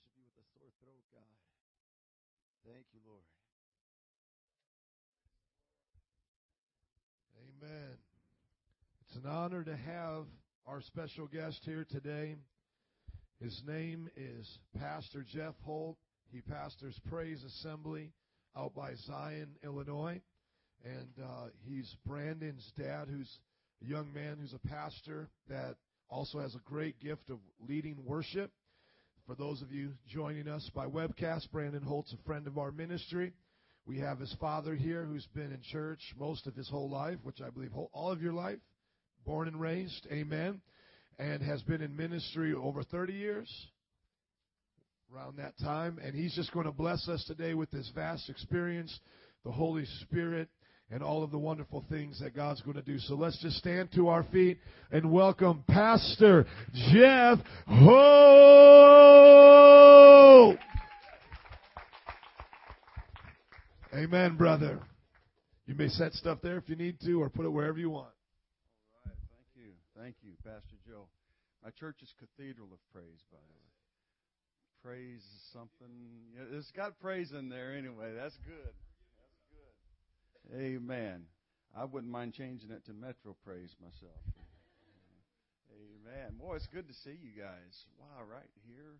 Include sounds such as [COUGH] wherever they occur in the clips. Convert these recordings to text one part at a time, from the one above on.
worship you with a sore throat, God. Thank you, Lord. Amen. It's an honor to have our special guest here today. His name is Pastor Jeff Holt. He pastors Praise Assembly out by Zion, Illinois. And uh, he's Brandon's dad, who's a young man who's a pastor that also has a great gift of leading worship. For those of you joining us by webcast, Brandon Holt's a friend of our ministry. We have his father here who's been in church most of his whole life, which I believe all of your life, born and raised, amen, and has been in ministry over 30 years, around that time. And he's just going to bless us today with this vast experience, the Holy Spirit, and all of the wonderful things that God's going to do. So let's just stand to our feet and welcome Pastor Jeff Holt. Amen, brother. You may set stuff there if you need to, or put it wherever you want. All right. Thank you. Thank you, Pastor Joe. My church is Cathedral of Praise, by the way. Praise is something. It's got praise in there anyway. That's good. Amen. I wouldn't mind changing it to Metro Praise myself. Amen. Boy, it's good to see you guys. Wow, right here,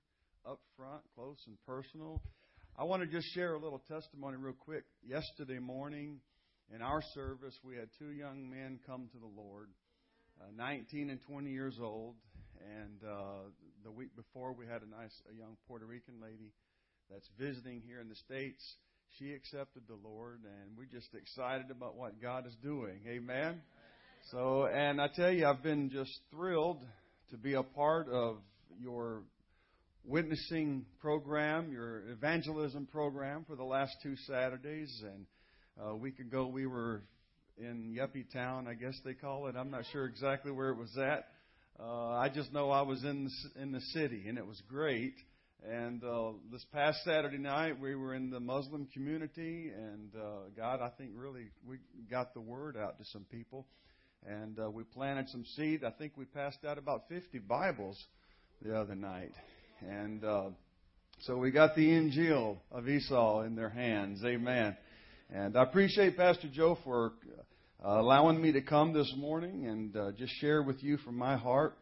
up front, close and personal. I want to just share a little testimony real quick. Yesterday morning, in our service, we had two young men come to the Lord, uh, 19 and 20 years old. And uh, the week before, we had a nice, a young Puerto Rican lady that's visiting here in the States she accepted the Lord, and we're just excited about what God is doing. Amen. So, and I tell you, I've been just thrilled to be a part of your witnessing program, your evangelism program for the last two Saturdays. And uh, a week ago, we were in Yuppie Town, I guess they call it. I'm not sure exactly where it was at. Uh, I just know I was in the, in the city, and it was great. And uh, this past Saturday night, we were in the Muslim community, and uh, God, I think, really we got the word out to some people, and uh, we planted some seed. I think we passed out about 50 Bibles the other night, and uh, so we got the Injil of Isa in their hands. Amen. And I appreciate Pastor Joe for uh, allowing me to come this morning and uh, just share with you from my heart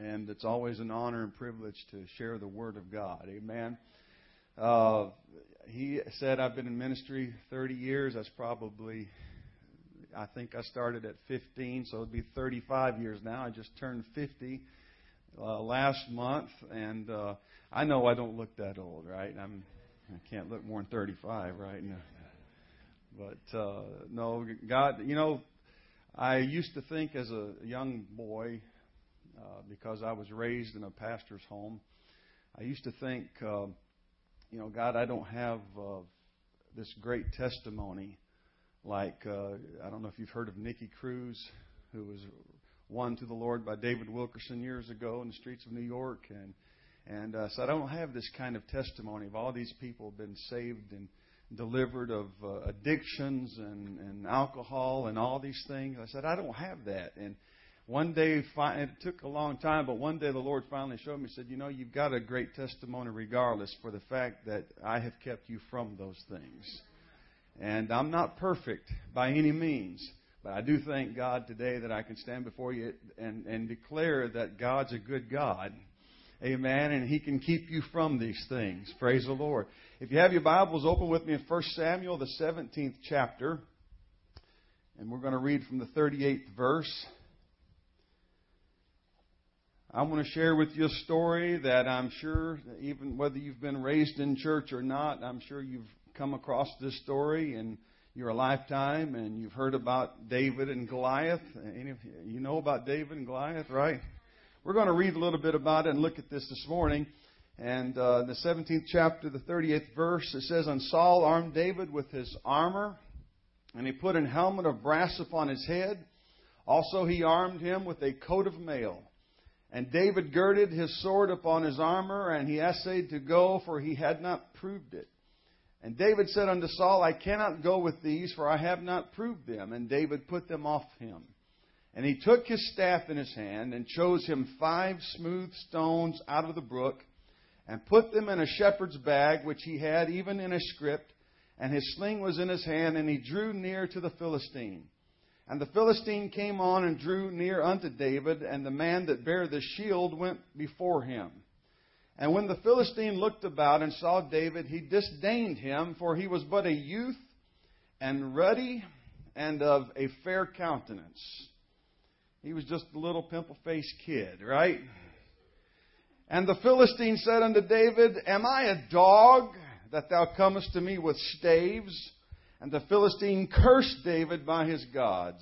and it's always an honor and privilege to share the Word of God. Amen. Uh, he said, I've been in ministry 30 years. That's probably, I think I started at 15, so it'd be 35 years now. I just turned 50 uh, last month, and uh, I know I don't look that old, right? I'm, I can't look more than 35, right? No. But uh, no, God, you know, I used to think as a young boy uh, because I was raised in a pastor's home. I used to think, uh, you know, God, I don't have uh, this great testimony. Like, uh, I don't know if you've heard of Nicky Cruz, who was won to the Lord by David Wilkerson years ago in the streets of New York. And, and uh, so I don't have this kind of testimony of all these people have been saved and delivered of uh, addictions and, and alcohol and all these things. I said, I don't have that. And one day, it took a long time, but one day the Lord finally showed me, said, You know, you've got a great testimony regardless for the fact that I have kept you from those things. And I'm not perfect by any means, but I do thank God today that I can stand before you and, and declare that God's a good God. Amen. And He can keep you from these things. Praise the Lord. If you have your Bibles, open with me in 1 Samuel, the 17th chapter. And we're going to read from the 38th verse. I want to share with you a story that I'm sure, even whether you've been raised in church or not, I'm sure you've come across this story in your lifetime and you've heard about David and Goliath. You know about David and Goliath, right? We're going to read a little bit about it and look at this this morning. And uh, the 17th chapter, the 38th verse, it says, And Saul armed David with his armor, and he put an helmet of brass upon his head. Also, he armed him with a coat of mail. And David girded his sword upon his armor, and he essayed to go, for he had not proved it. And David said unto Saul, I cannot go with these, for I have not proved them. And David put them off him. And he took his staff in his hand, and chose him five smooth stones out of the brook, and put them in a shepherd's bag, which he had even in a scrip, and his sling was in his hand, and he drew near to the Philistine. And the Philistine came on and drew near unto David, and the man that bare the shield went before him. And when the Philistine looked about and saw David, he disdained him, for he was but a youth and ruddy and of a fair countenance. He was just a little pimple faced kid, right? And the Philistine said unto David, Am I a dog that thou comest to me with staves? And the Philistine cursed David by his gods.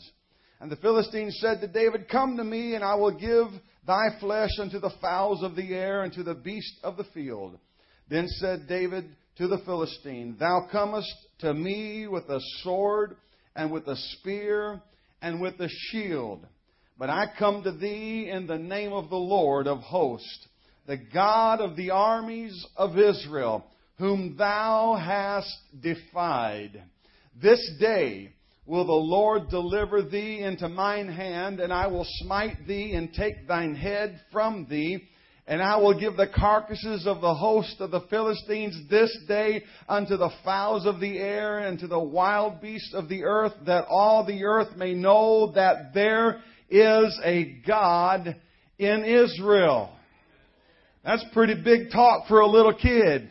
And the Philistine said to David, Come to me, and I will give thy flesh unto the fowls of the air and to the beasts of the field. Then said David to the Philistine, Thou comest to me with a sword and with a spear and with a shield. But I come to thee in the name of the Lord of hosts, the God of the armies of Israel, whom thou hast defied. This day will the Lord deliver thee into mine hand, and I will smite thee and take thine head from thee. And I will give the carcasses of the host of the Philistines this day unto the fowls of the air and to the wild beasts of the earth, that all the earth may know that there is a God in Israel. That's pretty big talk for a little kid.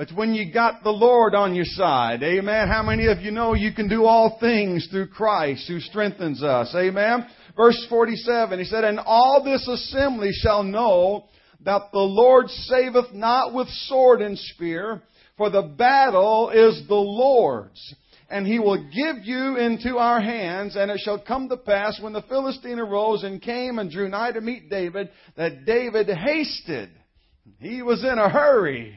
But when you got the Lord on your side, amen. How many of you know you can do all things through Christ who strengthens us? Amen. Verse 47, he said, And all this assembly shall know that the Lord saveth not with sword and spear, for the battle is the Lord's and he will give you into our hands. And it shall come to pass when the Philistine arose and came and drew nigh to meet David, that David hasted. He was in a hurry.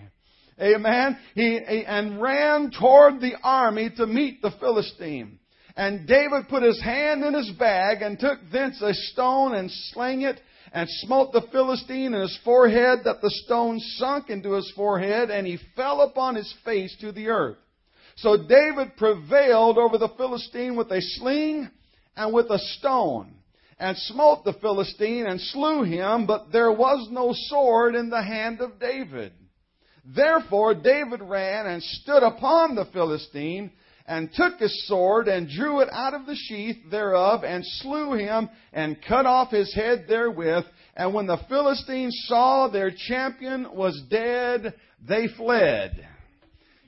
Amen. He, he, and ran toward the army to meet the Philistine. And David put his hand in his bag and took thence a stone and slang it and smote the Philistine in his forehead that the stone sunk into his forehead and he fell upon his face to the earth. So David prevailed over the Philistine with a sling and with a stone, and smote the Philistine and slew him, but there was no sword in the hand of David. Therefore David ran and stood upon the Philistine, and took his sword, and drew it out of the sheath thereof, and slew him, and cut off his head therewith. And when the Philistines saw their champion was dead, they fled.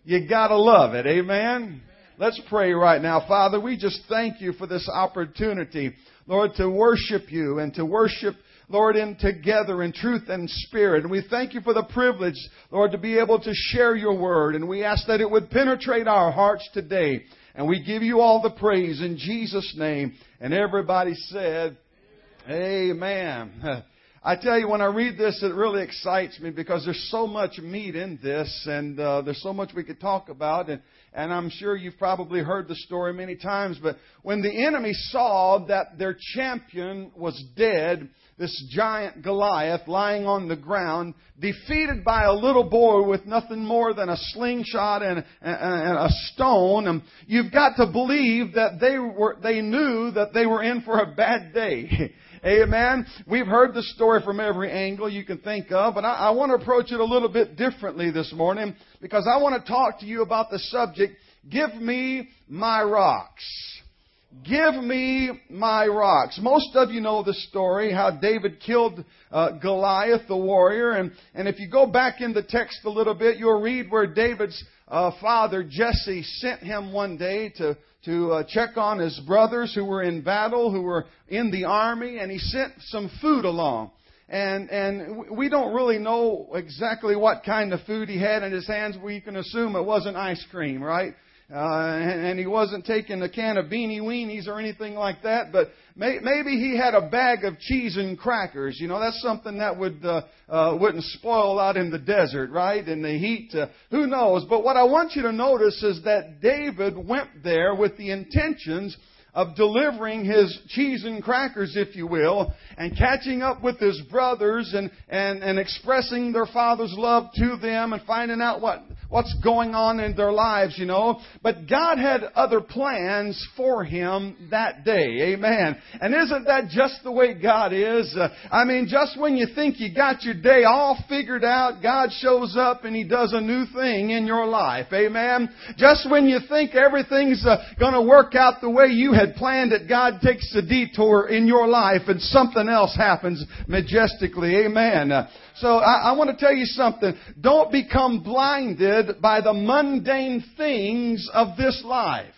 You gotta love it. Amen. Let's pray right now. Father, we just thank you for this opportunity, Lord, to worship you and to worship Lord, in together in truth and spirit. And we thank you for the privilege, Lord, to be able to share your word. And we ask that it would penetrate our hearts today. And we give you all the praise in Jesus' name. And everybody said, Amen. [LAUGHS] I tell you, when I read this, it really excites me because there's so much meat in this, and uh, there's so much we could talk about. And, and I'm sure you've probably heard the story many times. But when the enemy saw that their champion was dead, this giant Goliath lying on the ground, defeated by a little boy with nothing more than a slingshot and, a stone, and you've got to believe that they were they knew that they were in for a bad day. [LAUGHS] Amen. We've heard the story from every angle you can think of, but I, I want to approach it a little bit differently this morning because I want to talk to you about the subject, give me my rocks. Give me my rocks. Most of you know the story, how David killed uh, Goliath, the warrior. And, and if you go back in the text a little bit, you'll read where David's uh, father, Jesse, sent him one day to, to uh, check on his brothers who were in battle, who were in the army, and he sent some food along. And, and we don't really know exactly what kind of food he had in his hands. We can assume it wasn't ice cream, right? Uh, and, he wasn't taking a can of beanie weenies or anything like that, but may, maybe he had a bag of cheese and crackers. You know, that's something that would uh, uh, wouldn't spoil out in the desert, right? In the heat, uh, who knows? But what I want you to notice is that David went there with the intentions of delivering his cheese and crackers, if you will, and catching up with his brothers and, and, and expressing their father's love to them and finding out what, what's going on in their lives, you know. But God had other plans for him that day. Amen. And isn't that just the way God is? Uh, I mean, just when you think you got your day all figured out, God shows up and He does a new thing in your life. Amen. Just when you think everything's uh, gonna work out the way you had planned it, God takes a detour in your life and something else happens majestically. Amen. So I, I want to tell you something. Don't become blinded by the mundane things of this life.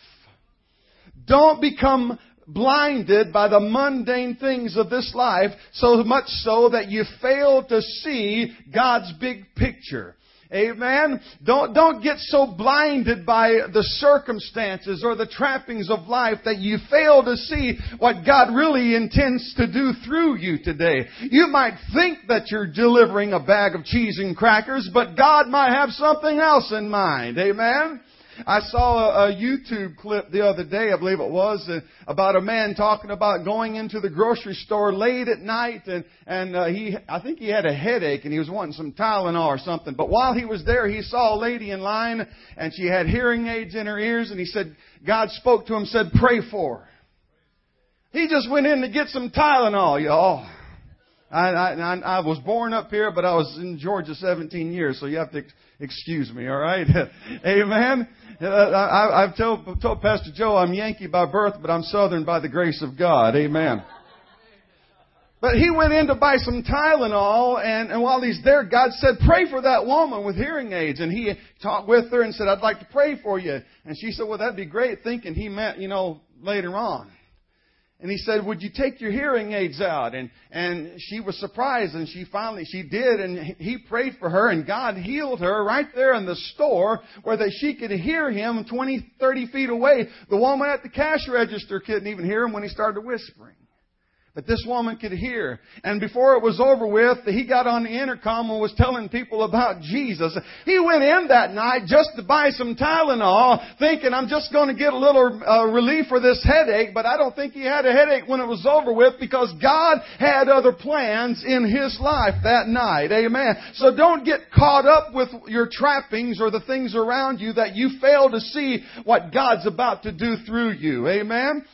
Don't become blinded by the mundane things of this life so much so that you fail to see God's big picture. Amen. Don't, don't get so blinded by the circumstances or the trappings of life that you fail to see what God really intends to do through you today. You might think that you're delivering a bag of cheese and crackers, but God might have something else in mind. Amen. I saw a, a YouTube clip the other day, I believe it was, uh, about a man talking about going into the grocery store late at night, and and uh, he, I think he had a headache, and he was wanting some Tylenol or something. But while he was there, he saw a lady in line, and she had hearing aids in her ears, and he said, God spoke to him, said, pray for her. He just went in to get some Tylenol, y'all. I, I, I was born up here, but I was in Georgia 17 years, so you have to excuse me, all right? [LAUGHS] Amen. Uh, I, I've told, told Pastor Joe I'm Yankee by birth, but I'm Southern by the grace of God. Amen. But he went in to buy some Tylenol, and, and while he's there, God said, pray for that woman with hearing aids. And he talked with her and said, I'd like to pray for you. And she said, well, that'd be great, thinking he meant, you know, later on. And he said, would you take your hearing aids out? And, and she was surprised and she finally, she did and he prayed for her and God healed her right there in the store where that she could hear him 20, 30 feet away. The woman at the cash register couldn't even hear him when he started whispering that this woman could hear. And before it was over with, he got on the intercom and was telling people about Jesus. He went in that night just to buy some Tylenol, thinking I'm just going to get a little uh, relief for this headache, but I don't think he had a headache when it was over with because God had other plans in his life that night. Amen. So don't get caught up with your trappings or the things around you that you fail to see what God's about to do through you. Amen.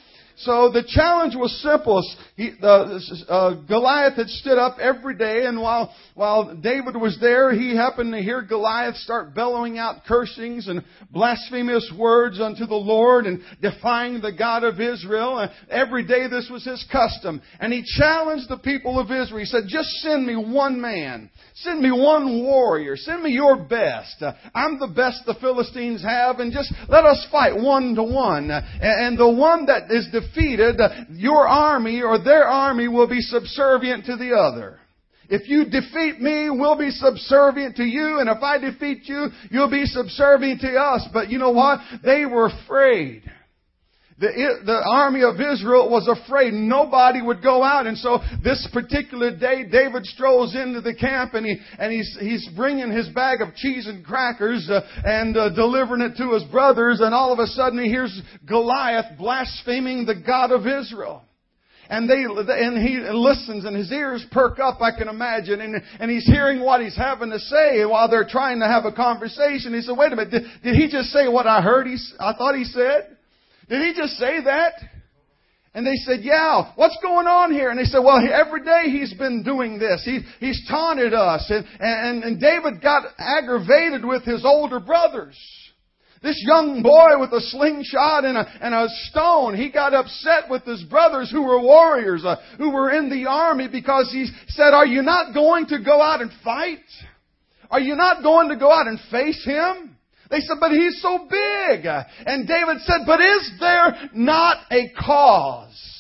So the challenge was simple. He, uh, Goliath had stood up every day, and while while David was there, he happened to hear Goliath start bellowing out cursings and blasphemous words unto the Lord and defying the God of Israel. And every day this was his custom, and he challenged the people of Israel. He said, "Just send me one man, send me one warrior, send me your best. Uh, I'm the best the Philistines have, and just let us fight one to one. And the one that is defeated, your army or their army will be subservient to the other. If you defeat me, we'll be subservient to you, and if I defeat you, you'll be subservient to us. But you know what? They were afraid. The, the army of Israel was afraid nobody would go out. And so this particular day, David strolls into the camp and he, and he's, he's bringing his bag of cheese and crackers uh, and uh, delivering it to his brothers. And all of a sudden he hears Goliath blaspheming the God of Israel. And they, and he listens and his ears perk up, I can imagine, and, and he's hearing what he's having to say while they're trying to have a conversation. He said, wait a minute, did, did he just say what I heard he, I thought he said? Did he just say that? And they said, yeah, what's going on here? And they said, well, every day he's been doing this. He, he's taunted us. And, and, and David got aggravated with his older brothers. This young boy with a slingshot and a, and a stone, he got upset with his brothers who were warriors, uh, who were in the army because he said, are you not going to go out and fight? Are you not going to go out and face him? They said, but he's so big. And David said, but is there not a cause?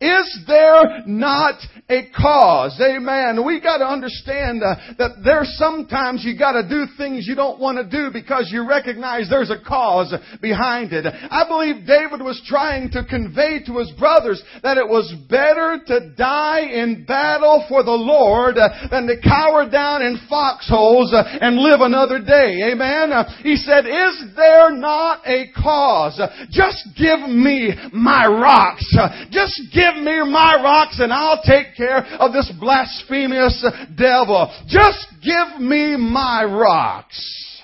Is there not a cause? Amen. We got to understand uh, that there's sometimes you got to do things you don't want to do because you recognize there's a cause behind it. I believe David was trying to convey to his brothers that it was better to die in battle for the Lord uh, than to cower down in foxholes uh, and live another day. Amen. Uh, he said, is there not a cause? Just give me my rocks. Just give me my rocks and I'll take care of this blasphemous devil. Just give me my rocks.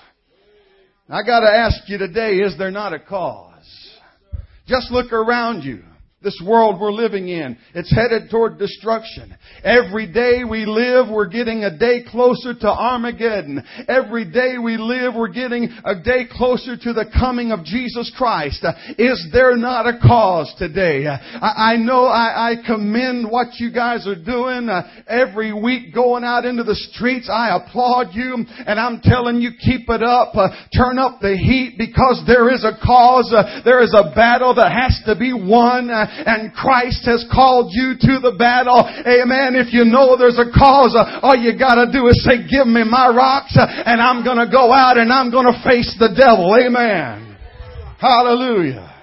I gotta ask you today, is there not a cause? Just look around you. This world we're living in, it's headed toward destruction. Every day we live, we're getting a day closer to Armageddon. Every day we live, we're getting a day closer to the coming of Jesus Christ. Is there not a cause today? I, I know I, I, commend what you guys are doing every week going out into the streets. I applaud you and I'm telling you keep it up. Turn up the heat because there is a cause. There is a battle that has to be won. And Christ has called you to the battle. Amen. If you know there's a cause, uh, all you gotta do is say, give me my rocks uh, and I'm gonna go out and I'm gonna face the devil. Amen. Hallelujah.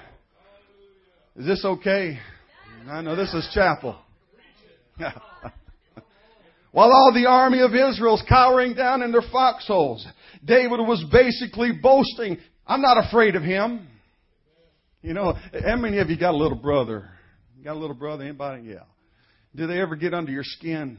Is this okay? I know this is chapel. [LAUGHS] While all the army of Israel's cowering down in their foxholes, David was basically boasting, I'm not afraid of him. You know, how many of you got a little brother? got a little brother? Anybody? Yeah. Do they ever get under your skin?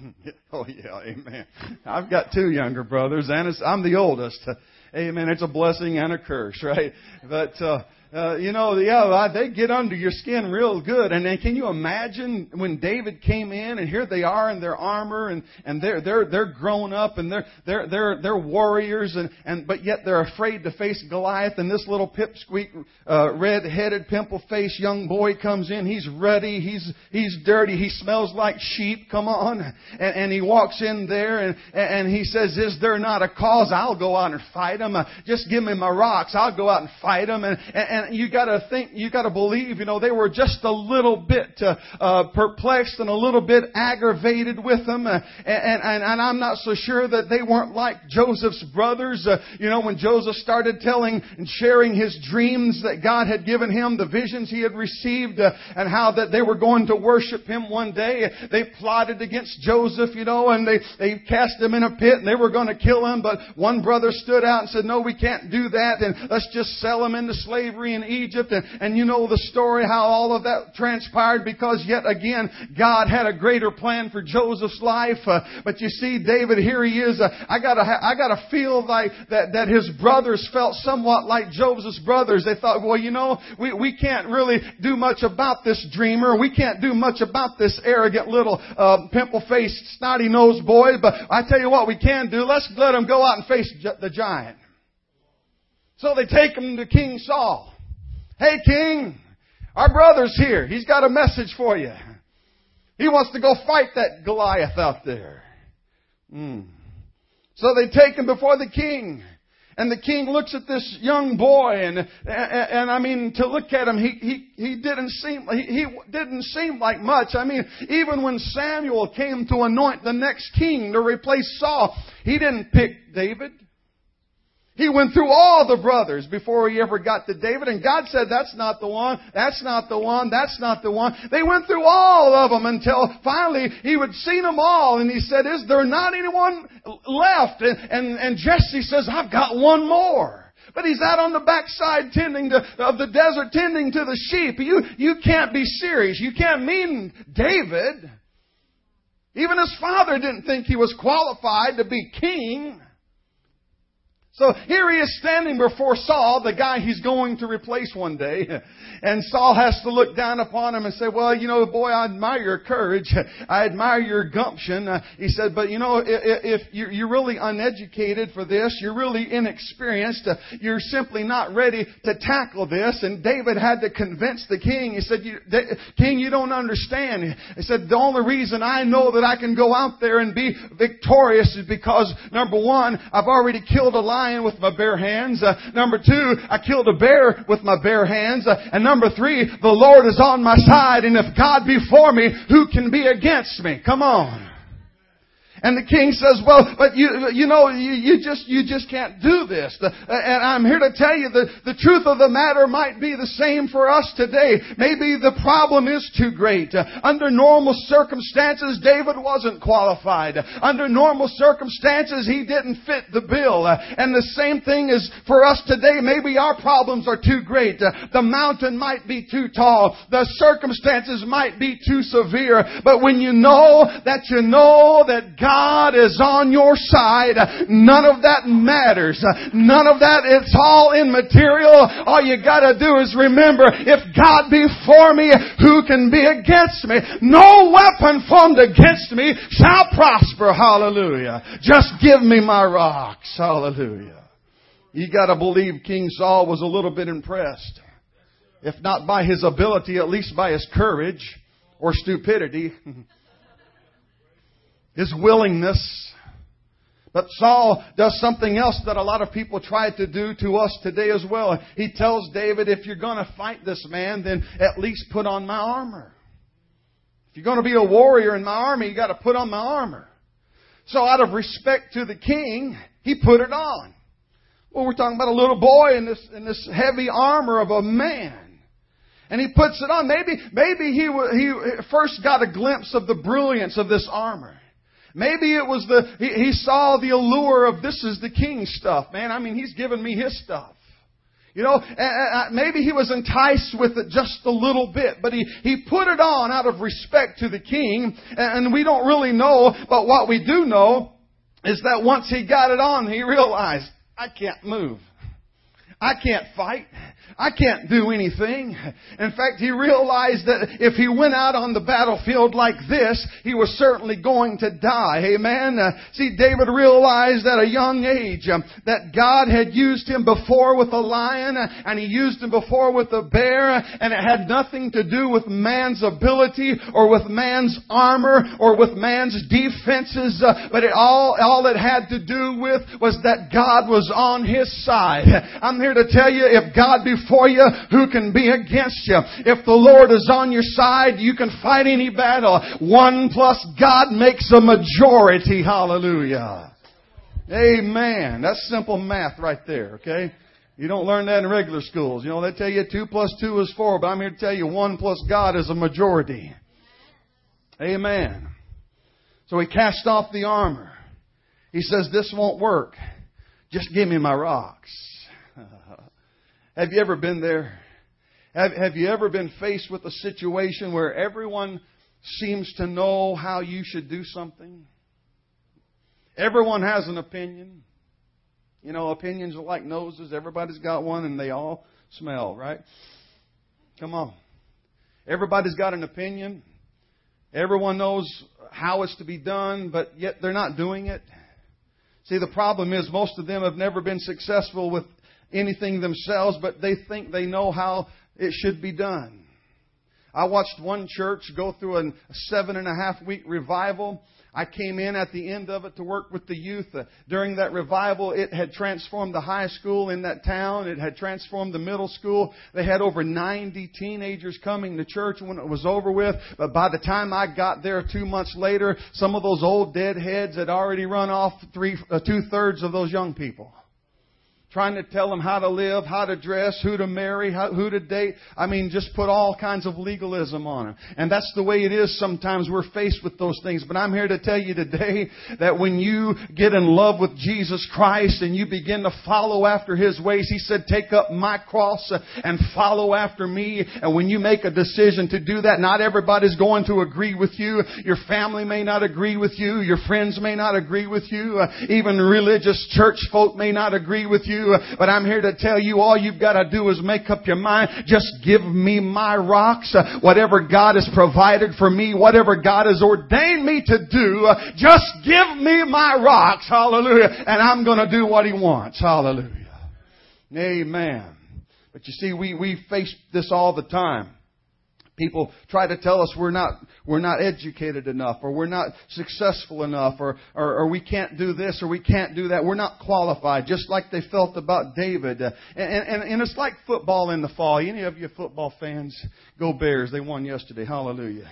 [LAUGHS] oh yeah, amen. I've got two younger brothers, and I'm the oldest. Amen. It's a blessing and a curse, [LAUGHS] right? But uh, uh, you know, yeah, they get under your skin real good. And then can you imagine when David came in and here they are in their armor and, and they're, they're, they're grown up and they're, they're, they're, they're warriors and, and, but yet they're afraid to face Goliath and this little pipsqueak, uh, red-headed, pimple-faced young boy comes in. He's ruddy. He's, he's dirty. He smells like sheep. Come on. And, and he walks in there and, and he says, is there not a cause? I'll go out and fight him. Uh, just give me my rocks. I'll go out and fight him. And, and, and you gotta think, you gotta believe, you know, they were just a little bit uh, uh, perplexed and a little bit aggravated with them. Uh, and, and, and I'm not so sure that they weren't like Joseph's brothers. Uh, you know, when Joseph started telling and sharing his dreams that God had given him, the visions he had received, uh, and how that they were going to worship him one day, they plotted against Joseph, you know, and they, they cast him in a pit and they were going to kill him, but one brother stood out and said, no, we can't do that and let's just sell him into slavery in Egypt. And, and you know the story how all of that transpired because yet again, God had a greater plan for Joseph's life. Uh, but you see, David, here he is. Uh, I gotta, ha- I gotta feel like that, that his brothers felt somewhat like Joseph's brothers. They thought, well, you know, we, we can't really do much about this dreamer. We can't do much about this arrogant little, uh, pimple-faced, snotty-nosed boy. But I tell you what we can do. Let's let him go out and face the giant. So they take him to King Saul. Hey, King, our brother's here. He's got a message for you. He wants to go fight that Goliath out there. Mm. So they take him before the king. And the king looks at this young boy, and, and, and I mean, to look at him, he, he, he didn't seem, he, he didn't seem like much. I mean, even when Samuel came to anoint the next king to replace Saul, he didn't pick David. He went through all the brothers before he ever got to David, and God said, that's not the one, that's not the one, that's not the one. They went through all of them until finally he had seen them all, and he said, is there not anyone left? And, and, and Jesse says, I've got one more. But he's out on the backside tending to, of the desert, tending to the sheep. You, you can't be serious. You can't mean David. Even his father didn't think he was qualified to be king. So here he is standing before Saul, the guy he's going to replace one day. [LAUGHS] And Saul has to look down upon him and say, well, you know, boy, I admire your courage. [LAUGHS] I admire your gumption. Uh, he said, but you know, if, you're really uneducated for this, you're really inexperienced, uh, you're simply not ready to tackle this. And David had to convince the king. He said, King, you don't understand. He said, the only reason I know that I can go out there and be victorious is because, number one, I've already killed a lion lion with my bare hands. Uh, number two, I killed a bear with my bare hands. Uh, and number three, the Lord is on my side. And if God be for me, who can be against me? Come on. And the king says, well, but you, you know, you, you just, you just can't do this. The, and I'm here to tell you that the truth of the matter might be the same for us today. Maybe the problem is too great. Under normal circumstances, David wasn't qualified. Under normal circumstances, he didn't fit the bill. And the same thing is for us today. Maybe our problems are too great. The mountain might be too tall. The circumstances might be too severe. But when you know that you know that God God is on your side, none of that matters. None of that, it's all immaterial. All you gotta do is remember, if God be for me, who can be against me? No weapon formed against me shall prosper. Hallelujah. Just give me my rocks. Hallelujah. You gotta believe King Saul was a little bit impressed. If not by his ability, at least by his courage or stupidity. [LAUGHS] his willingness. But Saul does something else that a lot of people try to do to us today as well. He tells David, if you're going to fight this man, then at least put on my armor. If you're going to be a warrior in my army, you got to put on my armor. So out of respect to the king, he put it on. Well, we're talking about a little boy in this, in this heavy armor of a man. And he puts it on. Maybe, maybe he, he first got a glimpse of the brilliance of this armor. Maybe it was the, he, he saw the allure of this is the king stuff, man. I mean, he's giving me his stuff. You know, maybe he was enticed with it just a little bit, but he, he put it on out of respect to the king, and we don't really know, but what we do know is that once he got it on, he realized, I can't move. I can't fight. I can't do anything. In fact, he realized that if he went out on the battlefield like this, he was certainly going to die. Amen. Uh, see, David realized at a young age um, that God had used him before with a lion uh, and he used him before with a bear and it had nothing to do with man's ability or with man's armor or with man's defenses, uh, but it all, all it had to do with was that God was on his side. I'm here to tell you, if God be for you, who can be against you? If the Lord is on your side, you can fight any battle. One plus God makes a majority. Hallelujah. Amen. That's simple math right there, okay? You don't learn that in regular schools. You know, they tell you two plus two is four, but I'm here to tell you one plus God is a majority. Amen. So he cast off the armor. He says, this won't work. Just give me my rocks. Have you ever been there? Have, have you ever been faced with a situation where everyone seems to know how you should do something? Everyone has an opinion. You know, opinions are like noses. Everybody's got one and they all smell, right? Come on. Everybody's got an opinion. Everyone knows how it's to be done, but yet they're not doing it. See, the problem is most of them have never been successful with anything themselves, but they think they know how it should be done. I watched one church go through a seven and a half week revival. I came in at the end of it to work with the youth. Uh, during that revival, it had transformed the high school in that town. It had transformed the middle school. They had over 90 teenagers coming to church when it was over with. But by the time I got there two months later, some of those old deadheads had already run off three, uh, two thirds of those young people trying to tell them how to live, how to dress, who to marry, how, who to date. I mean, just put all kinds of legalism on them. And that's the way it is sometimes. We're faced with those things. But I'm here to tell you today that when you get in love with Jesus Christ and you begin to follow after His ways, He said, take up my cross and follow after me. And when you make a decision to do that, not everybody's going to agree with you. Your family may not agree with you. Your friends may not agree with you. Even religious church folk may not agree with you but I'm here to tell you all you've got to do is make up your mind. Just give me my rocks. Whatever God has provided for me, whatever God has ordained me to do, just give me my rocks. Hallelujah. And I'm going to do what He wants. Hallelujah. Amen. But you see, we, we face this all the time. People try to tell us we're not, we're not educated enough, or we're not successful enough, or, or, or, we can't do this, or we can't do that. We're not qualified, just like they felt about David. And, and, and it's like football in the fall. Any of you football fans? Go Bears. They won yesterday. Hallelujah.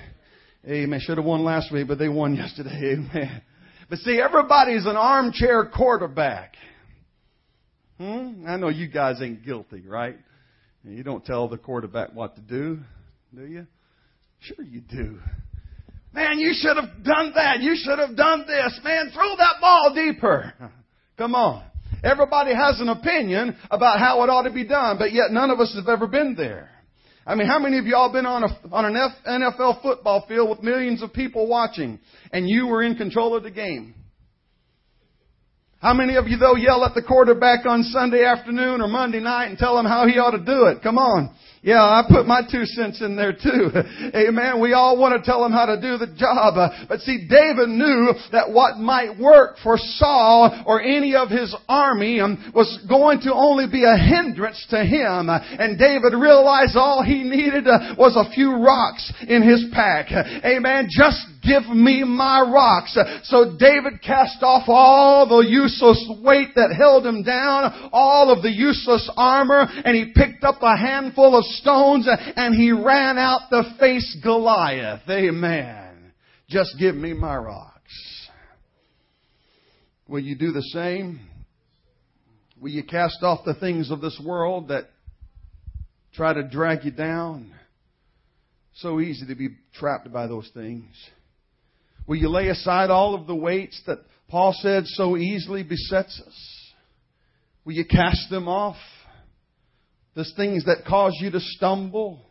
Amen. Should have won last week, but they won yesterday. [LAUGHS] Amen. But see, everybody's an armchair quarterback. Hmm? I know you guys ain't guilty, right? You don't tell the quarterback what to do. Do you? Sure you do. Man, you should have done that. You should have done this. Man, throw that ball deeper. [LAUGHS] Come on. Everybody has an opinion about how it ought to be done, but yet none of us have ever been there. I mean, how many of y'all been on a on an NFL football field with millions of people watching, and you were in control of the game? How many of you though yell at the quarterback on Sunday afternoon or Monday night and tell him how he ought to do it? Come on. Yeah, I put my two cents in there too. [LAUGHS] Amen. We all want to tell him how to do the job. But see, David knew that what might work for Saul or any of his army um, was going to only be a hindrance to him. And David realized all he needed uh, was a few rocks in his pack. Amen. Just give me my rocks. So David cast off all the useless weight that held him down, all of the useless armor, and he picked up a handful of stones and he ran out to face Goliath. Amen. Just give me my rocks. Will you do the same? Will you cast off the things of this world that try to drag you down? So easy to be trapped by those things. Will you lay aside all of the weights that Paul said so easily besets us? Will you cast them off? Those things that cause you to stumble?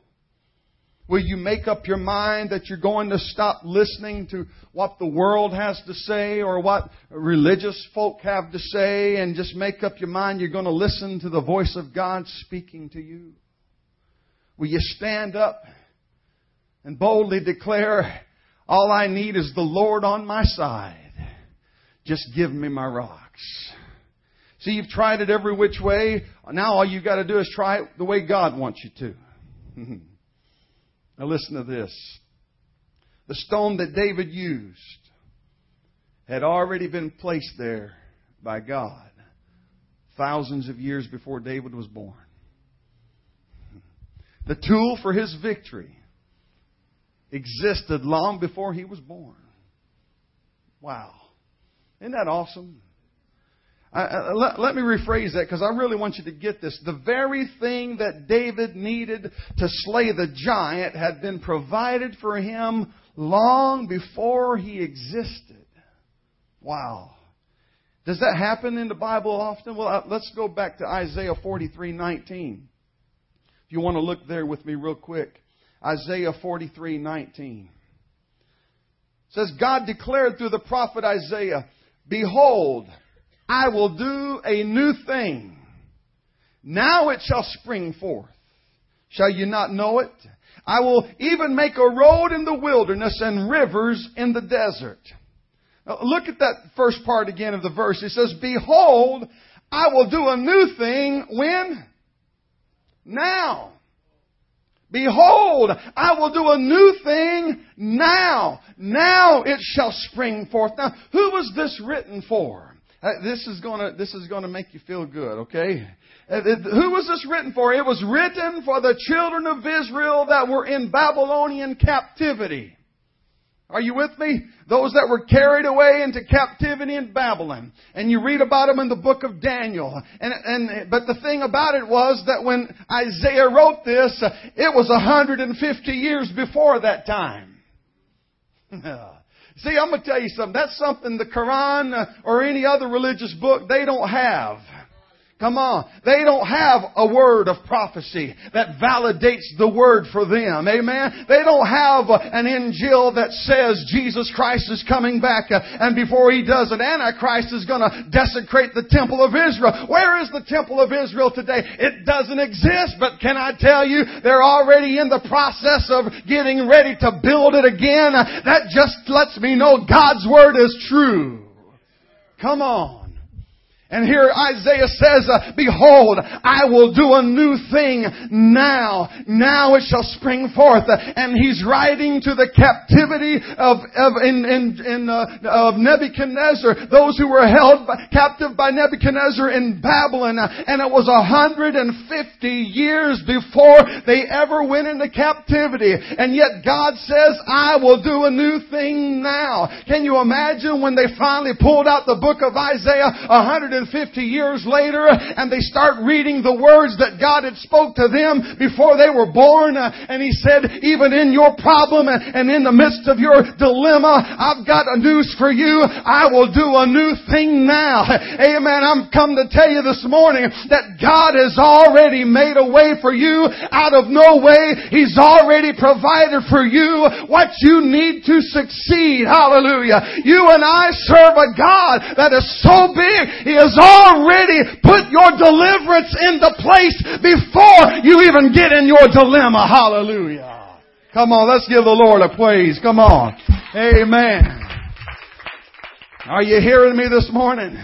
Will you make up your mind that you're going to stop listening to what the world has to say or what religious folk have to say and just make up your mind you're going to listen to the voice of God speaking to you? Will you stand up and boldly declare, all I need is the Lord on my side. Just give me my rocks. See, you've tried it every which way. Now all you've got to do is try it the way God wants you to. [LAUGHS] now listen to this. The stone that David used had already been placed there by God thousands of years before David was born. The tool for his victory existed long before he was born. Wow. Isn't that awesome? Uh, let, let, me rephrase that because I really want you to get this. The very thing that David needed to slay the giant had been provided for him long before he existed. Wow. Does that happen in the Bible often? Well, uh, let's go back to Isaiah 43:19. If you want to look there with me real quick. Isaiah 43:19. says God declared through the prophet Isaiah, "Behold, I will do a new thing. Now it shall spring forth. Shall you not know it? I will even make a road in the wilderness and rivers in the desert. Now, look at that first part again of the verse. It says, Behold, I will do a new thing when? Now. Behold, I will do a new thing now. Now it shall spring forth. Now, who was this written for? Uh, this is gonna, this is gonna make you feel good, okay? Uh, who was this written for? It was written for the children of Israel that were in Babylonian captivity. Are you with me? Those that were carried away into captivity in Babylon. And you read about them in the book of Daniel. And, and, but the thing about it was that when Isaiah wrote this, it was 150 years before that time. [LAUGHS] See, I'm going to tell you something. That's something the Quran or any other religious book, they don't have. Come on. They don't have a word of prophecy that validates the word for them. Amen. They don't have an angel that says Jesus Christ is coming back uh, and before he does it, Antichrist is going to desecrate the temple of Israel. Where is the temple of Israel today? It doesn't exist, but can I tell you, they're already in the process of getting ready to build it again. That just lets me know God's word is true. Come on. And here Isaiah says, uh, Behold, I will do a new thing now. Now it shall spring forth. And he's writing to the captivity of, of, in, in, in, uh, of Nebuchadnezzar, those who were held by, captive by Nebuchadnezzar in Babylon. And it was 150 years before they ever went into captivity. And yet God says, I will do a new thing now. Can you imagine when they finally pulled out the book of Isaiah 150 150 years later and they start reading the words that God had spoke to them before they were born. Uh, and He said, even in your problem and in the midst of your dilemma, I've got a news for you. I will do a new thing now. Amen. I'm come to tell you this morning that God has already made a way for you out of no way. He's already provided for you what you need to succeed. Hallelujah. You and I serve a God that is so big. He already put your deliverance into place before you even get in your dilemma. Hallelujah. Come on, let's give the Lord a praise. Come on. Amen. Are you hearing me this morning?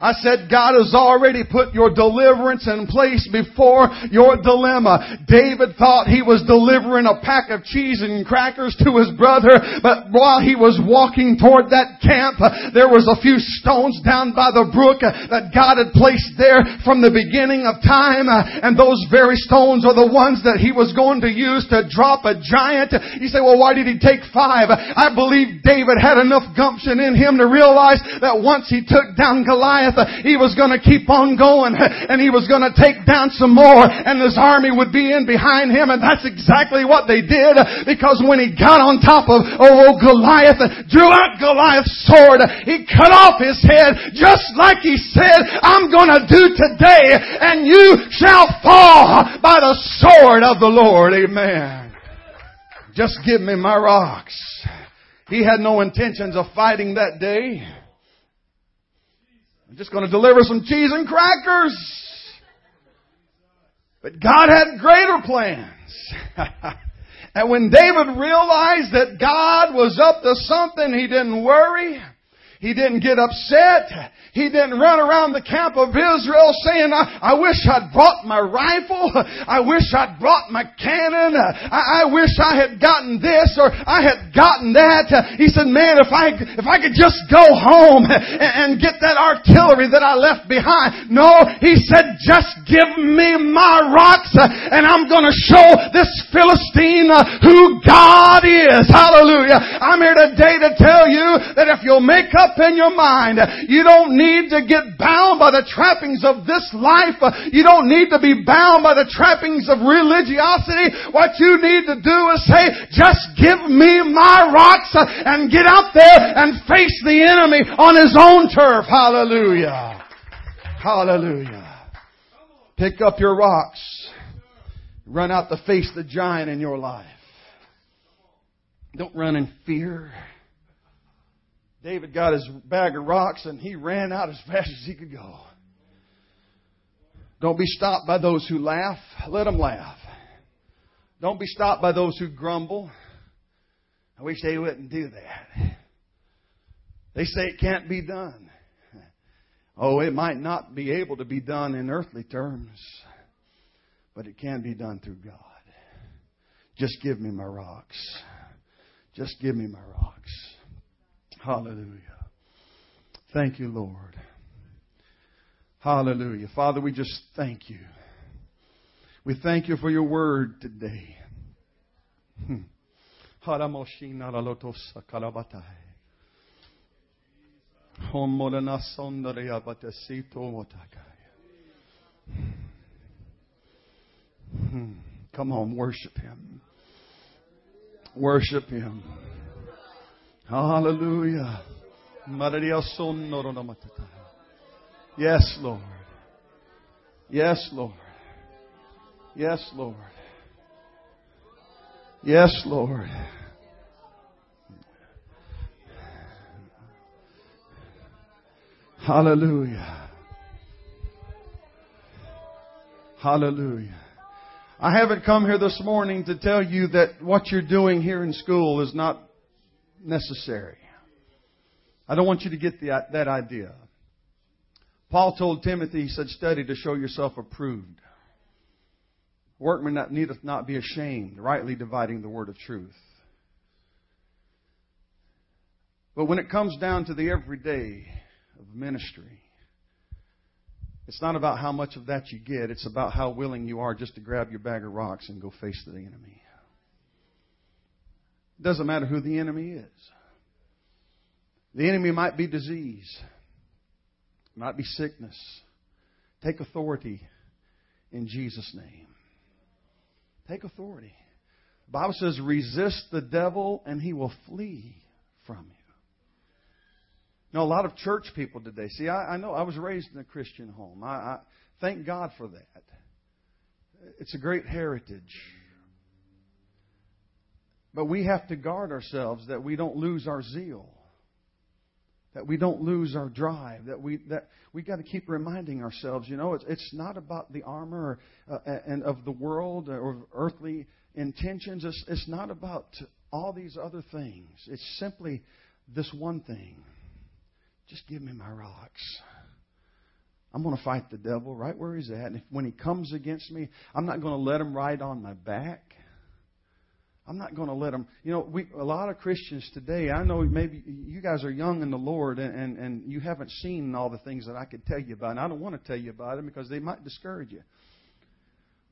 I said God has already put your deliverance in place before your dilemma. David thought he was delivering a pack of cheese and crackers to his brother, but while he was walking toward that camp, there was a few stones down by the brook that God had placed there from the beginning of time, and those very stones are the ones that he was going to use to drop a giant. You say, well, why did he take five? I believe David had enough gumption in him to realize that once he took down Goliath, Goliath, he was going to keep on going and he was going to take down some more and his army would be in behind him and that's exactly what they did because when he got on top of oh, oh Goliath, drew out Goliath's sword, he cut off his head just like he said, I'm going to do today and you shall fall by the sword of the Lord. Amen. Just give me my rocks. He had no intentions of fighting that day. I'm just going to deliver some cheese and crackers. But God had greater plans. [LAUGHS] and when David realized that God was up to something, he didn't worry. He didn't get upset. He didn't run around the camp of Israel saying, I, I wish I'd brought my rifle. I wish I'd brought my cannon. I, I wish I had gotten this or I had gotten that. He said, man, if I, if I could just go home and, and get that artillery that I left behind. No, he said, just give me my rocks and I'm going to show this Philistine who God is. Hallelujah. I'm here today to tell you that if you'll make up in your mind, you don't need to get bound by the trappings of this life. You don't need to be bound by the trappings of religiosity. What you need to do is say, just give me my rocks and get out there and face the enemy on his own turf. Hallelujah. Hallelujah. Pick up your rocks. Run out to face the giant in your life. Don't run in fear. David got his bag of rocks and he ran out as [LAUGHS] fast as he could go. Don't be stopped by those who laugh. Let them laugh. Don't be stopped by those who grumble. I wish they wouldn't do that. They say it can't be done. Oh, it might not be able to be done in earthly terms, but it can be done through God. Just give me my rocks. Just give me my rocks. Hallelujah. Thank you, Lord. Hallelujah. Father, we just thank you. We thank you for your word today. Hmm. Hmm. Come on, worship him. Worship him. Hallelujah. Yes, Lord. Yes, Lord. Yes, Lord. Yes, Lord. Hallelujah. Hallelujah. I haven't come here this morning to tell you that what you're doing here in school is not necessary. I don't want you to get the, that idea. Paul told Timothy, he said, study to show yourself approved. Workman that needeth not be ashamed, rightly dividing the word of truth. But when it comes down to the everyday of ministry, it's not about how much of that you get, it's about how willing you are just to grab your bag of rocks and go face the enemy. It doesn't matter who the enemy is. The enemy might be disease. might be sickness. Take authority in Jesus' name. Take authority. The Bible says, resist the devil and he will flee from you. Now, a lot of church people today, see, I, I know I was raised in a Christian home. I, I thank God for that. It's a great heritage. But we have to guard ourselves that we don't lose our zeal that we don't lose our drive, that we that we got to keep reminding ourselves, you know, it's it's not about the armor uh, and of the world or earthly intentions. It's it's not about all these other things. It's simply this one thing. Just give me my rocks. I'm going to fight the devil right where he's at. And if, when he comes against me, I'm not going to let him ride on my back. I'm not going to let them. You know, we, a lot of Christians today, I know maybe you guys are young in the Lord and, and, and you haven't seen all the things that I could tell you about. And I don't want to tell you about them because they might discourage you.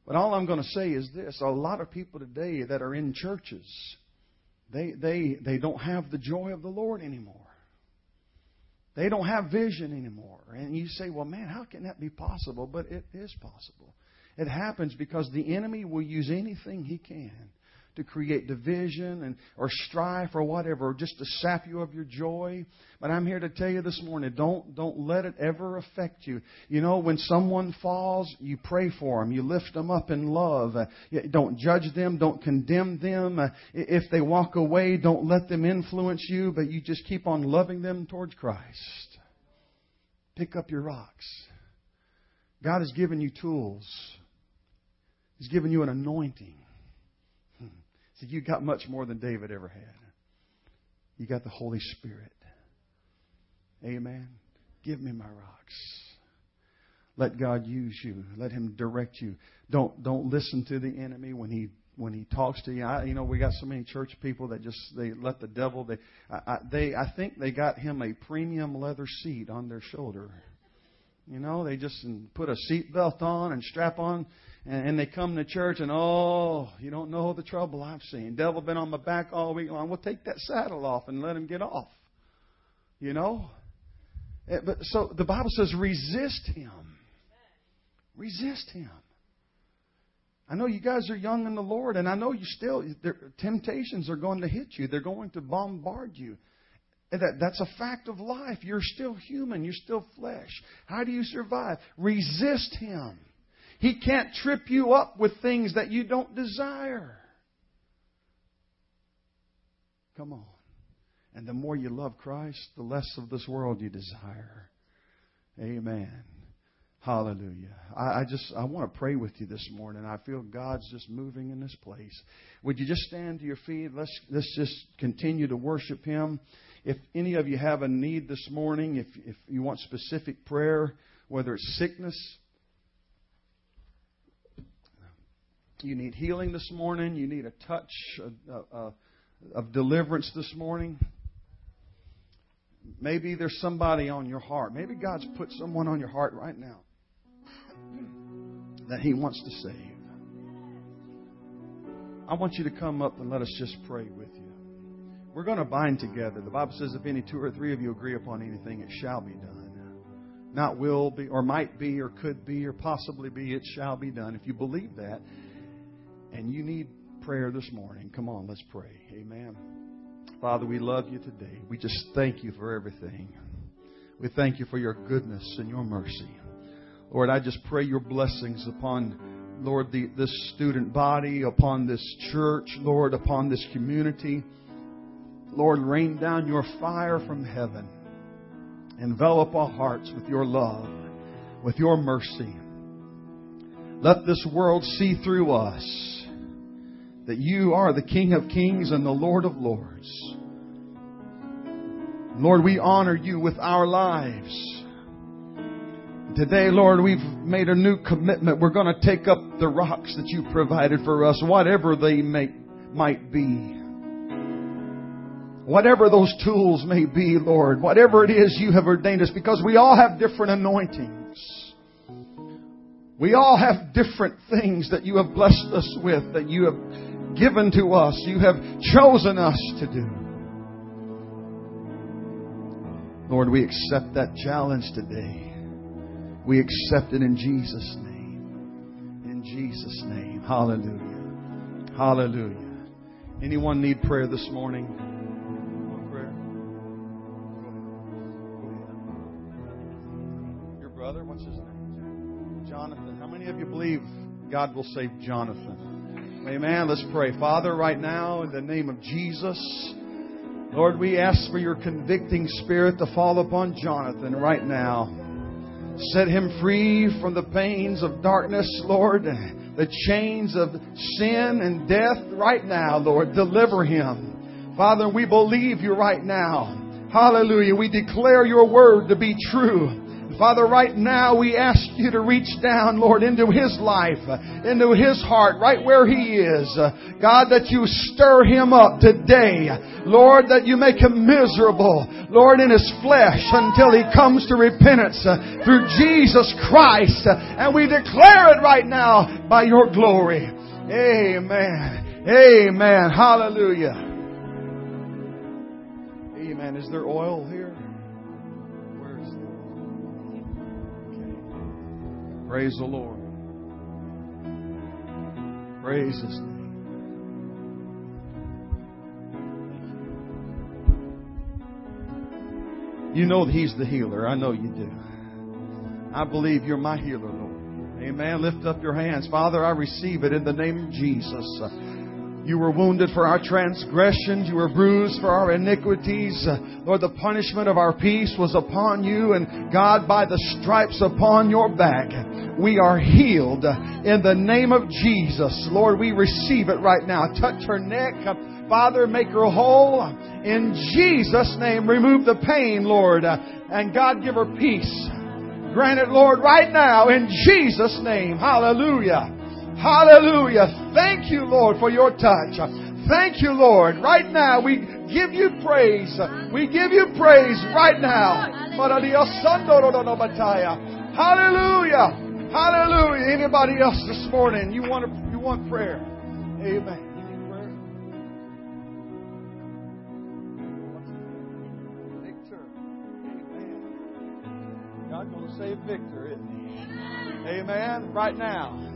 But all I'm going to say is this a lot of people today that are in churches, they, they, they don't have the joy of the Lord anymore. They don't have vision anymore. And you say, well, man, how can that be possible? But it is possible. It happens because the enemy will use anything he can to create division and or strife or whatever, or just to sap you of your joy. But I'm here to tell you this morning, don't don't let it ever affect you. You know, when someone falls, you pray for them, you lift them up in love. Uh, don't judge them, don't condemn them. Uh, if they walk away, don't let them influence you, but you just keep on loving them towards Christ. Pick up your rocks. God has given you tools. He's given you an anointing. See, you got much more than David ever had. You got the Holy Spirit. Amen. Give me my rocks. Let God use you. Let Him direct you. Don't don't listen to the enemy when he when he talks to you. I, you know, we got so many church people that just they let the devil. They I, I, they I think they got him a premium leather seat on their shoulder. You know, they just put a seat belt on and strap on and, and they come to church and oh, you don't know the trouble I've seen. Devil been on my back all week long. Well, take that saddle off and let him get off. You know. Eh, but so the Bible says, resist him. Resist him. I know you guys are young in the Lord, and I know you still, temptations are going to hit you. They're going to bombard you. That, that's a fact of life. You're still human. You're still flesh. How do you survive? Resist Him. He can't trip you up with things that you don't desire. Come on. And the more you love Christ, the less of this world you desire. Amen. Hallelujah. I, I, just I want to pray with you this morning. I feel God's just moving in this place. Would you just stand to your feet? Let's let's just continue to worship Him. If any of you have a need this morning, if if you want specific prayer, whether it's sickness, You need healing this morning. You need a touch of, of, of deliverance this morning. Maybe there's somebody on your heart. Maybe God's put someone on your heart right now that He wants to save. I want you to come up and let us just pray with you. We're going to bind together. The Bible says, if any two or three of you agree upon anything, it shall be done. Not will be, or might be, or could be, or possibly be, it shall be done. If you believe that, and you need prayer this morning, come on, let's pray. Amen. Father, we love you today. We just thank you for everything. We thank you for your goodness and your mercy. Lord, I just pray your blessings upon, Lord, the, this student body, upon this church, Lord, upon this community. Lord, rain down your fire from heaven. Envelop our hearts with your love, with your mercy. Let this world see through us that you are the King of kings and the Lord of lords. Lord, we honor you with our lives. Today, Lord, we've made a new commitment. We're going to take up the rocks that you provided for us, whatever they may, might be. Whatever those tools may be, Lord, whatever it is you have ordained us, because we all have different anointings. We all have different things that you have blessed us with, that you have given to us, you have chosen us to do. Lord, we accept that challenge today. We accept it in Jesus' name. In Jesus' name. Hallelujah. Hallelujah. Anyone need prayer this morning? Believe God will save Jonathan? Amen. Let's pray. Father, right now, in the name of Jesus, Lord, we ask for your convicting spirit to fall upon Jonathan right now. Set him free from the pains of darkness, Lord, the chains of sin and death right now, Lord. Deliver him. Father, we believe you right now. Hallelujah. We declare your word to be true. Father, right now we ask you to reach down, Lord, into his life, into his heart, right where he is. God, that you stir him up today. Lord, that you make him miserable, Lord, in his flesh until he comes to repentance through Jesus Christ. And we declare it right now by your glory. Amen. Amen. Hallelujah. Amen. Is there oil here? Praise the Lord. Praise His name. You know that He's the healer. I know you do. I believe you're my healer, Lord. Amen. Lift up your hands. Father, I receive it in the name of Jesus. You were wounded for our transgressions. You were bruised for our iniquities. Uh, Lord, the punishment of our peace was upon you. And God, by the stripes upon your back, we are healed in the name of Jesus. Lord, we receive it right now. Touch her neck. Father, make her whole. In Jesus' name, remove the pain, Lord. And God, give her peace. Grant it, Lord, right now in Jesus' name. Hallelujah. Hallelujah. Thank you, Lord, for your touch. Thank you, Lord. Right now, we give you praise. We give you praise right now. Hallelujah. Hallelujah. Anybody else this morning? You want to, you want prayer? Amen. God's going to save Victor, isn't he? Amen. Right now.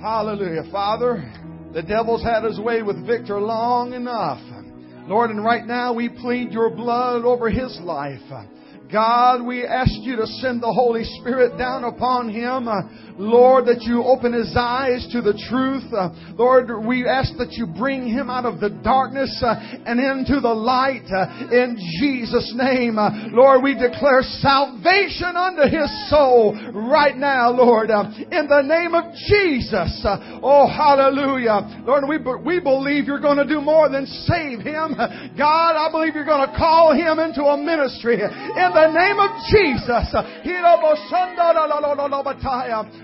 Hallelujah. Father, the devil's had his way with Victor long enough. Lord, and right now we plead your blood over his life. God, we ask you to send the Holy Spirit down upon him. Uh, Lord, that you open his eyes to the truth. Uh, Lord, we ask that you bring him out of the darkness uh, and into the light in Jesus' name. Lord, we declare salvation unto his soul right now, Lord, in the name of Jesus. oh, hallelujah. Lord, we, we believe you're going to do more than save him. God, I believe you're going to call him into a ministry in the name of Jesus.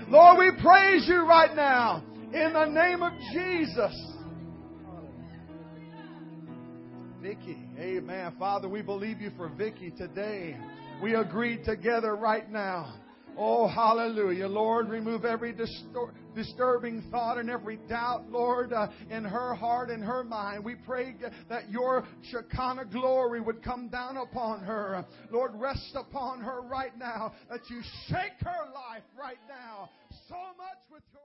Lord, we praise you right now in the name of Jesus. Vicky, amen. Father, we believe you for Vicky today. We agree together right now. Oh, hallelujah. Lord, remove every distor- disturbing thought and every doubt, Lord, uh, in her heart and her mind. We pray that your Shekinah glory would come down upon her. Lord, rest upon her right now, that you shake her life right now so much with your